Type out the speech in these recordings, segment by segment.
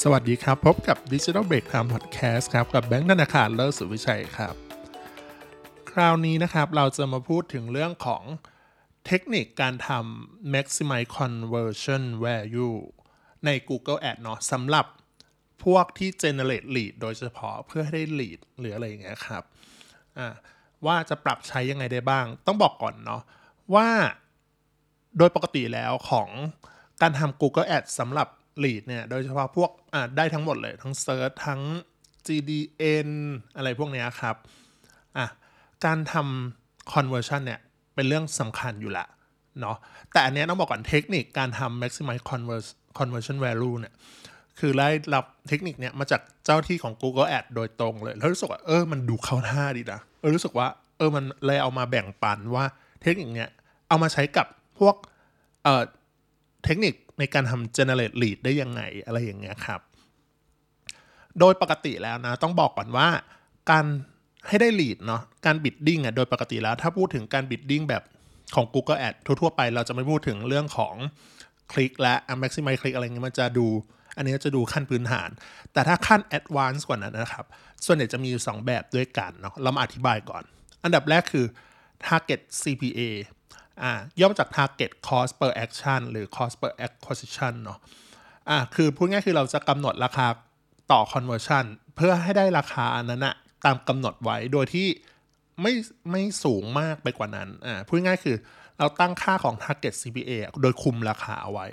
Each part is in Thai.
สวัสดีครับ พบกับ Digital Break Time Podcast ครับ กับแบงค์ธนาคารเลิศสุวิชัยครับ คราวนี้นะครับเราจะมาพูดถึงเรื่องของเทคนิคการทำ maximize conversion value ใน Google Ad เนาะสำหรับพวกที่ generate lead โดยเฉพาะเพื่อให้ได้ lead หรืออะไรอย่างเงี้ยครับว่าจะปรับใช้ยังไงได้บ้าง ต้องบอกก่อนเนาะว่าโดยปกติแล้วของการทำ Google Ads สำหรับ lead เนี่ยโดยเฉพาะพวกอ่าได้ทั้งหมดเลยทั้ง search ทั้ง GDN อะไรพวกนี้ครับอะการทำ conversion เนี่ยเป็นเรื่องสำคัญอยู่ละเนาะแต่อันเนี้ยต้องบอกก่อนเทคนิคการทำ maximize convers- conversion value เนี่ยคือได้รับเทคนิคเนี้ยมาจากเจ้าที่ของ Google Ad โดยตรงเลย แล้วรู้สึกว่าเออมันดูเข้าท่าดีนะเออรู้สึกว่าเออมันเลยเอามาแบ่งปันว่าเทคนิคเนี้ยเอามาใช้กับพวกเอ่อเทคนิค ในการทำ generate lead ได้ยังไงอะไรอย่างเงี้ยครับ โดยปกติแล้วนะต้องบอกก่อนว่าการให้ได้ lead เนาะการ bidding อะโดยปกติแล้ว ถ้าพูดถึงการ bidding แบบของ Google Ad ทั่วๆไปเราจะไม่พูดถึงเรื่องของคลิกและ maximize คลิกอะไรเงี้ยมันจะดูอันนี้จะดูขั้นพื้นฐาน แต่ถ้าขั้น advanced กว่านั้นนะครับ ส่วนใหญ่จะมีอยู่ 2 แบบด้วยกันเนาะเรามาอธิบายก่อน อันดับแรกคือ target CPA อ่าย่อมาจาก target cost per action หรือ cost per acquisition เนาะอ่าคือพูดง่ายคือเราจะกำหนดราคาต่อ conversion เพื่อให้ได้ราคาอันนั้นอะตามกำหนดไว้โดยที่ไม่ไม่สูงมากไปกว่านั้นอ่าพูดง่ายคือเราตั้งค่าของ target CPA โดยคุมราคาเอาไว้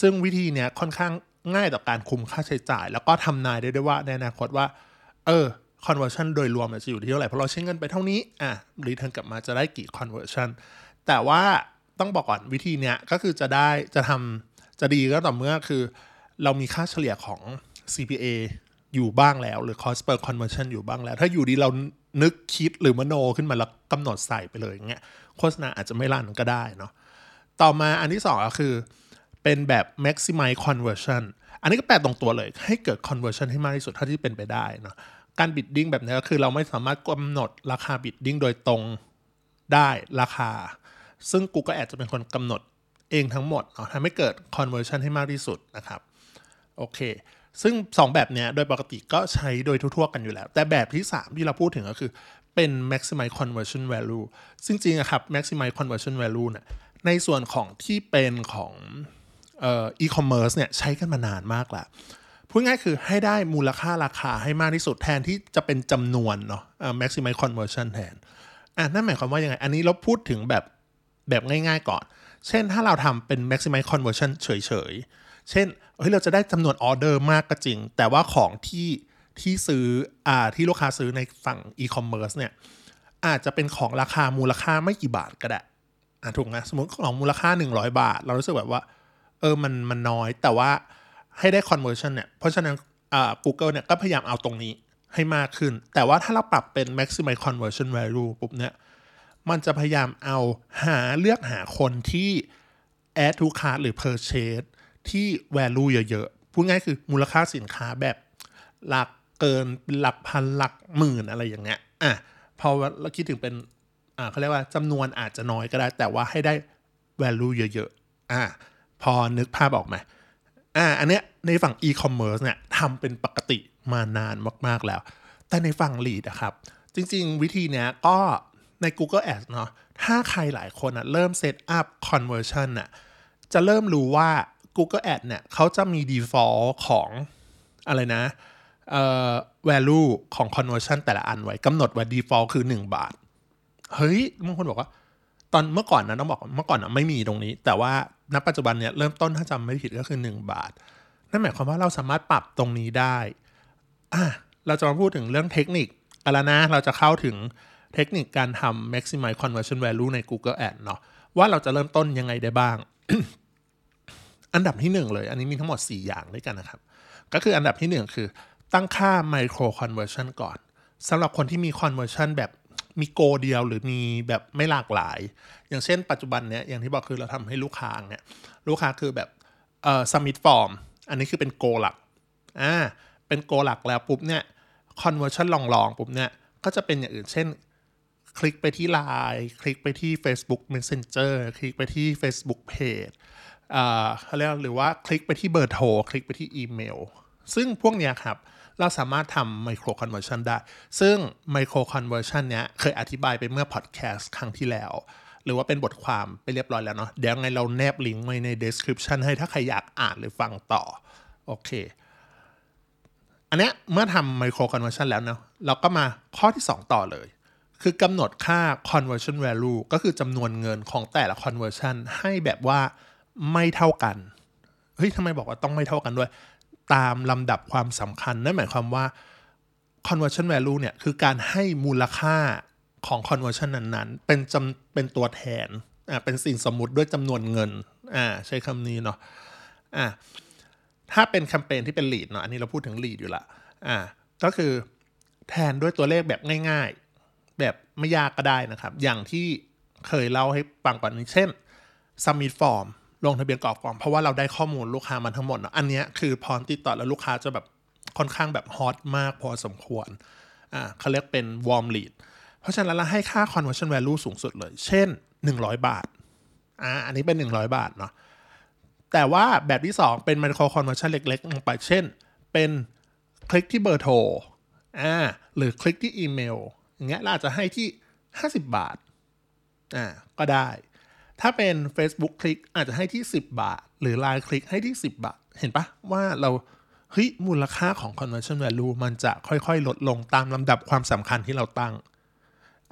ซึ่งวิธีเนี้ยค่อนข้างง่ายต่อการคุมค่าใช้จ่าย แล้วก็ทำนายได้ด้วยว่าในอนาคตว่า เออ conversion โดยรวมจะอยู่ที่เท่าไหร่เพราะเราใช้เงินไปเท่านี้อะรีเทิร์นกลับมาจะได้กี่ conversion แต่ว่าต้องบอกก่อนวิธีเนี้ยก็คือจะได้จะทำจะดีก็ต่อเมื่อคือ เรามีค่าเฉลี่ยของ CPA อยู่บ้างแล้ว หรือ cost per conversion อยู่บ้างแล้ว ถ้าอยู่ดีเรานึกคิดหรือมโนขึ้นมาแล้วกำหนดใส่ไปเลยอย่างเงี้ยโฆษณาอาจจะไม่ลั่นก็ได้เนาะต่อมาอันที่สองก็คือเป็นแบบ maximize conversion อันนี้ก็แปลตรงตัวเลย ให้เกิด conversion ให้มากที่สุดเท่าที่เป็นไปได้เนาะการ bidding แบบนี้ก็คือเราไม่สามารถกำหนดราคา bidding โดยตรงได้ราคา ซึ่ง Google Ad จะเป็นคนกำหนดเองทั้งหมดเนาทำให้เกิด conversion ให้มากที่สุดนะครับ โอเค ซึ่ง 2 แบบเนี้ยโดยปกติก็ใช้โดยทั่วๆกันอยู่แล้ว แต่แบบที่ 3 ที่เราพูดถึงก็คือเป็น maximize conversion value ซึ่งจริงๆครับ maximize conversion value เนี่ยในส่วนของที่เป็นของเอ่อ e-commerce เนี่ยใช้กันมานานมากแล้วพูดง่ายคือให้ได้มูลค่าราคาให้มากที่สุดแทนที่จะเป็นจำนวนเนาะ maximize conversion แทนอะนั่นหมายความว่ายังไง อันนี้เราพูดถึงแบบ แบบง่ายๆก่อน เช่นถ้าเราทำเป็น maximize conversion เฉยๆ เช่นเฮ้ยเราจะได้จำนวนออเดอร์มากก็จริง แต่ว่าของที่ที่ซื้ออ่าที่ลูกค้าซื้อในฝั่ง e-commerce เนี่ยอาจจะเป็นของราคามูลค่าไม่กี่บาทก็ได้อะถูกไหมสมมติของมูลค่า 100 บาท เรารู้สึกแบบว่าเออมันมันน้อยแต่ว่าให้ได้ conversion เนี่ยเพราะฉะนั้นอ่า Google เนี่ยก็พยายามเอาตรงนี้ให้มากขึ้น แต่ว่าถ้าเราปรับเป็น maximize conversion value ปุ๊บเนี่ย มันจะพยายามเอาหาเลือกหาคนที่ add to cart หรือ purchase ที่ value เยอะๆ พูดง่ายคือมูลค่าสินค้าแบบหลักเกินหลักพันหลักหมื่นอะไรอย่างเงี้ย อะ พอเราคิดถึงเป็น อ่าเขาเรียกว่าจำนวนอาจจะน้อยก็ได้ แต่ว่าให้ได้ value เยอะๆ อะ พอนึกภาพออกไหมอ่า อันเนี้ยในฝั่ง e-commerce เนี่ยทำเป็นปกติมานานมากๆแล้ว แต่ในฝั่ง lead อะครับ จริงๆ วิธีเนี้ยก็ ใน Google Ads เนาะถ้าใครหลายคนอะเริ่มเซตอัพ conversion อะจะเริ่มรู้ว่า Google Ads เนี่ยเขาจะมี default ของอะไรนะเอ่อ value ของ conversion แต่ละอันไว้กำหนดไว้ default คือ 1 บาท เฮ้ยบางคนบอกว่า ตอนเมื่อก่อนนะต้องบอกเมื่อก่อนนะไม่มีตรงนี้ แต่ว่าณปัจจุบันเนี่ยเริ่มต้นถ้าจำไม่ผิดก็คือ 1 บาท นั่นหมายความว่าเราสามารถปรับตรงนี้ได้อะเราจะมาพูดถึงเรื่องเทคนิคอะไรนะ เราจะเข้าถึง เทคนิคการทำ maximize conversion value ใน Google Ad เนาะว่าเราจะเริ่มต้นยังไงได้บ้าง อันดับที่หนึ่งเลย อันนี้มีทั้งหมด 4 อย่างด้วยกันนะครับ ก็คืออันดับที่หนึ่งคือตั้งค่า micro conversion ก่อนสำหรับคนที่มี conversion แบบมีโกเดียวหรือมีแบบไม่หลากหลาย อย่างเช่นปัจจุบันเนี้ยอย่างที่บอกคือเราทำให้ลูกค้าเนี่ยลูกค้าคือแบบเอ่อ submit form อันนี้คือเป็นโกหลักอ่าเป็นโกหลักแล้วปุ๊บเนี่ย conversion ลองๆปุ๊บเนี่ยก็จะเป็นอย่างอื่นเช่น คลิกไปที่ Line คลิกไปที่ Facebook Messenger คลิกไปที่ Facebook Page อ่าเขาเรียกหรือว่าคลิกไปที่เบอร์โทรคลิกไปที่อีเมล ซึ่งพวกเนี้ยครับ เราสามารถทำ micro conversion ได้ ซึ่ง micro conversion เนี้ยเคยอธิบายไปเมื่อพอดแคสต์ครั้งที่แล้ว หรือว่าเป็นบทความไปเรียบร้อยแล้วเนาะเดี๋ยวไงเราแนบลิงก์ไว้ใน description ให้ถ้าใครอยากอ่านหรือฟังต่อ โอเค อันเนี้ยเมื่อทำไมโครคอนเวอร์ชันแล้วเนาะเราก็มาข้อที่ 2 ต่อเลย คือกำหนดค่า conversion value ก็คือจำนวนเงินของแต่ละ conversion ให้แบบว่าไม่เท่ากัน เฮ้ยทำไมบอกว่าต้องไม่เท่ากันด้วย ตามลำดับความสำคัญ นั่นหมายความว่า conversion value เนี่ย คือการให้มูลค่าของ conversion นั้นๆ เป็นจำเป็นตัวแทน อ่า เป็นสิ่งสมมุติด้วยจำนวนเงิน อ่า ใช้คำนี้เนาะ อ่า ถ้าเป็นแคมเปญที่เป็น lead เนาะ อันนี้เราพูดถึง lead อยู่ละ อ่า ก็คือแทนด้วยตัวเลขแบบง่าย แบบไม่ยากก็ได้นะครับ อย่างที่เคยเล่าให้ฟังก่อนนี้เช่น submit form ลงทะเบียนกรอกฟอร์มเพราะว่าเราได้ข้อมูลลูกค้ามาทั้งหมดเนาะอันนี้คือพร้อมติดต่อแล้วลูกค้าจะแบบค่อนข้างแบบฮอตมากพอสมควรอ่าเขาเรียกเป็น warm lead เพราะฉะนั้นเราให้ค่า conversion value สูงสุดเลย เช่น 100 บาทอ่าอันนี้เป็น 100 บาทเนาะแต่ว่าแบบที่ 2 เป็น micro conversion เล็กๆลงไปเช่น เป็นคลิกที่เบอร์โทรอ่าหรือคลิกที่อีเมล อย่างเงี้ยเราอาจจะให้ที่ 50 บาทอ่าก็ได้ ถ้าเป็น Facebook คลิกอาจจะให้ที่ 10 บาท หรือ Line คลิกให้ที่ 10 บาท เห็นปะว่าเราเฮ้ยมูลค่าของ conversion value มันจะค่อยๆ ลดลงตามลำดับความสำคัญที่เราตั้ง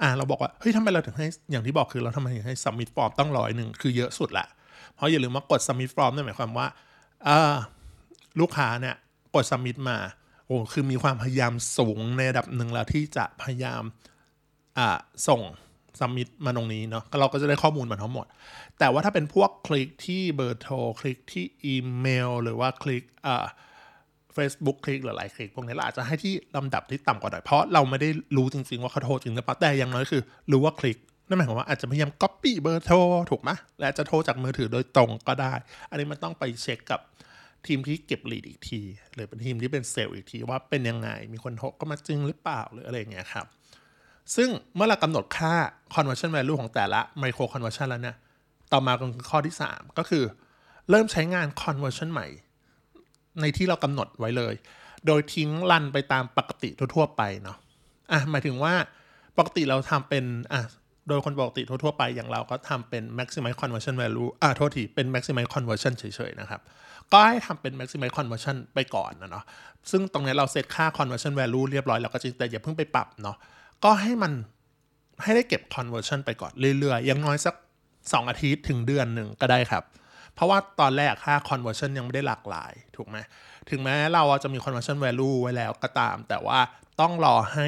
อ่าเราบอกว่าเฮ้ยทำไมเราถึงให้อย่างที่บอกคือเราทำไมถึงให้ submit form ต้องร้อยหนึ่งคือเยอะสุดละเพราะอย่าลืมว่ากด submit form นั่นหมายความว่าอ่าลูกค้าเนี่ยกด submit มา อ้คือมีความพยายามสูงในระดับหนึ่งแล้วที่จะพยายามอ่าส่ง submit มาตรงนี้เนาะเราก็จะได้ข้อมูลมาทั้งหมด แต่ว่าถ้าเป็นพวกคลิกที่เบอร์โทรคลิกที่อีเมล หรือว่าคลิกอ่า Facebook คลิกหรือหลายคลิกพวกนี้เราอาจจะให้ที่ลำดับที่ต่ำกว่าหน่อยเพราะเราไม่ได้รู้จริง ๆ ว่าเขาโทรจริงหรือเปล่าแต่อย่างน้อยคือ รู้ว่าคลิกนั่นหมายความว่าอาจจะพยายาม copy เบอร์โทรถูกไหมและจะโทรจากมือถือโดยตรงก็ได้ อันนี้มันต้องไปเช็คกับ ทีมที่เก็บลีดอีกที หรือเป็นทีมที่เป็นเซลล์อีกทีว่าเป็นยังไง มีคนโทรก็มาจริงหรือเปล่าหรืออะไรเงี้ยครับ ซึ่งเมื่อเรากำหนดค่า conversion value ของแต่ละ micro conversion แล้วเนี่ย ต่อมาก็คือข้อที่ 3 ก็คือ เริ่มใช้งาน conversion ใหม่ ในที่เรากำหนดไว้เลย โดยทิ้งรันไปตามปกติทั่วๆไปเนาะอะหมายถึงว่าปกติเราทำเป็นอะ โดยคนปกติทั่วๆไปอย่างเราก็ทำเป็น maximize conversion value อะโทษทีเป็น maximize conversion เฉยๆนะครับ ก็ให้ทำเป็น maximize conversion ไปก่อนนะเนาะซึ่งตรงนี้เราเซตค่า conversion value เรียบร้อยแล้วก็จริงแต่อย่าเพิ่งไปปรับเนาะก็ให้มันให้ได้เก็บ conversion ไปก่อนเรื่อยๆอย่างน้อยสัก 2 อาทิตย์ถึงเดือนหนึ่งก็ได้ครับ เพราะว่าตอนแรกค่า conversion ยังไม่ได้หลากหลาย ถูกไหมถึงแม้เราจะมี conversion value ไว้แล้วก็ตาม แต่ว่าต้องรอให้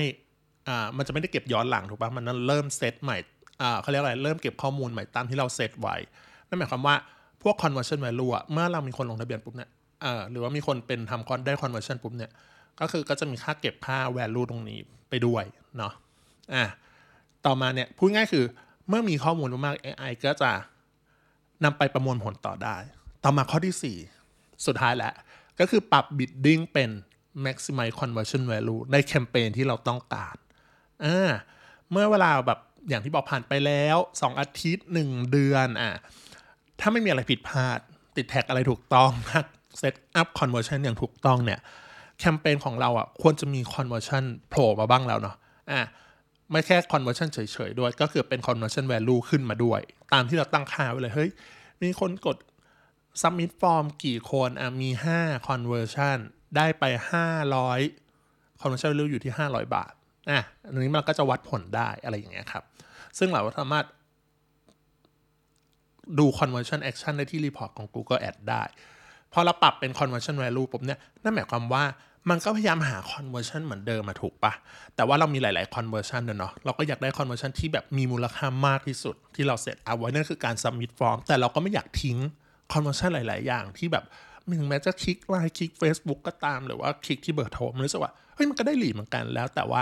อ่ามันจะไม่ได้เก็บย้อนหลังถูกปะมันนั้นเริ่มเซตใหม่อ่าเขาเรียกอะไรเริ่มเก็บข้อมูลใหม่ตามที่เราเซตไว้นั่นหมายความว่าพวก conversion value อะเมื่อเรามีคนลงทะเบียนปุ๊บเนี่ยเอ่อหรือว่ามีคนเป็นทำคอนได้ conversion ปุ๊บเนี่ยก็คือก็จะมีค่าเก็บค่า value ตรงนี้ไปด้วยเนาะอะต่อมาเนี่ยพูดง่ายคือเมื่อมีข้อมูลมากๆ AI ก็จะนำไปประมวลผลต่อได้ ต่อมาข้อที่ 4 สุดท้ายแล้วก็คือปรับ bidding เป็น maximize conversion value ในแคมเปญที่เราต้องการ อ่าเมื่อเวลาแบบอย่างที่บอกผ่านไปแล้ว 2 อาทิตย์ 1 เดือนอะถ้าไม่มีอะไรผิดพลาด ติดแท็กอะไรถูกต้องเซตอัพ conversion อย่างถูกต้องเนี่ยแคมเปญของเราอะควรจะมี conversion โผล่มาบ้างแล้วเนาะอะไม่แค่ conversion เฉยๆ ด้วย ก็คือเป็น conversion value ขึ้นมาด้วย ตามที่เราตั้งค่าไว้เลย เฮ้ย มีคนกด submit form กี่คนอะมี 5 conversion ได้ไป 500 conversion value อยู่ที่ 500 บาท อะอันนี้มันก็จะวัดผลได้อะไรอย่างเงี้ยครับ ซึ่งเราสามารถดู conversion action ได้ที่ report ของ Google Ad ได้ พอเราปรับเป็น conversion value ปุ๊บเนี่ย นั่นหมายความว่ามันก็พยายามหา conversion เหมือนเดิมมาถูกปะ แต่ว่าเรามีหลาย ๆ conversion เนาะ เราก็อยากได้ conversion ที่แบบมีมูลค่ามากที่สุด ที่เราเสร็จเอาไว้นั่นคือการ submit form แต่เราก็ไม่อยากทิ้ง conversion หลาย ๆ อย่างที่แบบถึงแม้จะคลิกไลน์คลิก Facebook ก็ตาม หรือว่าคลิกที่เบอร์โทรมันรู้สึกว่าเฮ้ยมันก็ได้หลีเหมือนกันแล้วแต่ว่า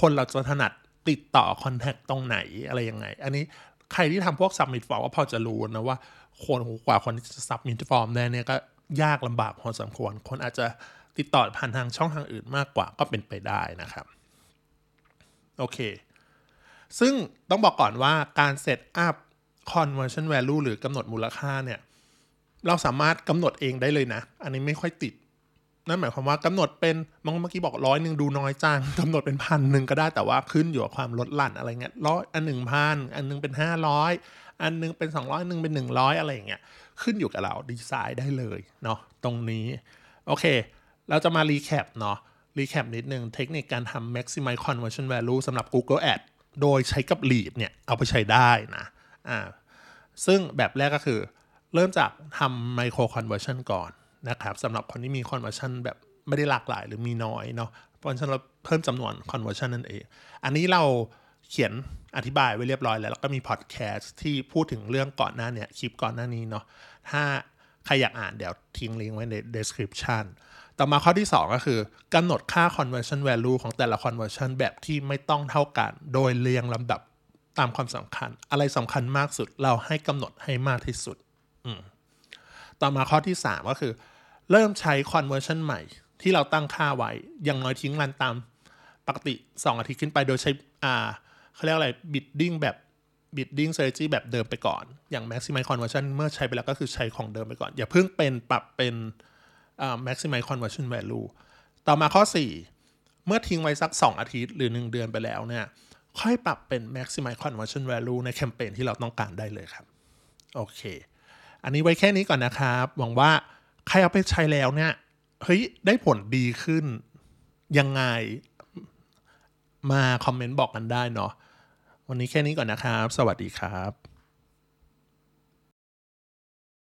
คนเราจะถนัดติดต่อ contact ตรงไหนอะไรยังไง อันนี้ใครที่ทำพวก submit form ก็พอจะรู้นะว่าคนกว่าคนที่จะ submit form ได้เนี่ยก็ยากลำบากพอสมควร คนอาจจะติดต่อผ่านทางช่องทางอื่นมากกว่าก็เป็นไปได้นะครับ โอเค ซึ่งต้องบอกก่อนว่าการเซตอัพ conversion value หรือกำหนดมูลค่าเนี่ย เราสามารถกำหนดเองได้เลยนะ อันนี้ไม่ค่อยติด นั่นหมายความว่ากำหนดเป็นมองเมื่อกี้บอกร้อยหนึ่งดูน้อยจังกำหนดเป็นพันหนึ่งก็ได้แต่ว่าขึ้นอยู่กับความลดหลั่นอะไรเงี้ยร้อยอันหนึ่งพันอันหนึงเป็นห้าร้อยอันหนึงเป็นสองร้อยหนึ่งเป็นหนึ่งร้อยอะไรอย่างเงี้ยขึ้นอยู่กับเราดีไซน์ได้เลยเนาะตรงนี้ โอเค เราจะมา recap เนาะ recap นิดนึงเทคนิคการทำ maximize conversion value สำหรับ Google Ad โดยใช้กับ lead เนี่ย เอาไปใช้ได้นะอ่าซึ่งแบบแรกก็คือ เริ่มจากทำ micro conversion ก่อน นะครับสำหรับคนที่มี conversion แบบไม่ได้หลากหลายหรือมีน้อยเนาะเพราะฉะนั้นเราเพิ่มจำนวน conversion นั่นเอง อันนี้เราเขียนอธิบายไว้เรียบร้อยแล้ว แล้วก็มีพอดแคสต์ที่พูดถึงเรื่องก่อนหน้าเนี่ยคลิปก่อนหน้านี้เนาะถ้าใครอยากอ่านเดี๋ยวทิ้งลิงก์ไว้ใน description ต่อมาข้อที่ 2 ก็คือกำหนดค่า conversion value ของแต่ละ conversion แบบที่ไม่ต้องเท่ากัน โดยเรียงลำดับตามความสำคัญ อะไรสำคัญมากสุดเราให้กำหนดให้มากที่สุด ต่อมาข้อที่ 3 ก็คือ เริ่มใช้ conversion ใหม่ ที่เราตั้งค่าไว้ อย่างน้อยทิ้งรันตามปกติ 2 อาทิตย์ขึ้นไปโดยใช้อ่าเขาเรียกอะไร bidding แบบ bidding strategy แบบเดิมไปก่อน อย่าง maximize conversion เมื่อใช้ไปแล้วก็คือใช้ของเดิมไปก่อน อย่าเพิ่งเป็นปรับเป็นอ่า maximize conversion value ต่อมาข้อ 4 เมื่อทิ้งไว้สัก 2 อาทิตย์หรือ 1 เดือนไปแล้วเนี่ยค่อยปรับเป็น maximize conversion value ในแคมเปญที่เราต้องการได้เลยครับ โอเค อันนี้ไว้แค่นี้ก่อนนะครับ หวังว่าใครเอาไปใช้แล้วเนี่ยเฮ้ยได้ผลดีขึ้น ยังไง มาคอมเมนต์บอกกันได้เนาะวันนี้แค่นี้ก่อนนะครับ สวัสดีครับ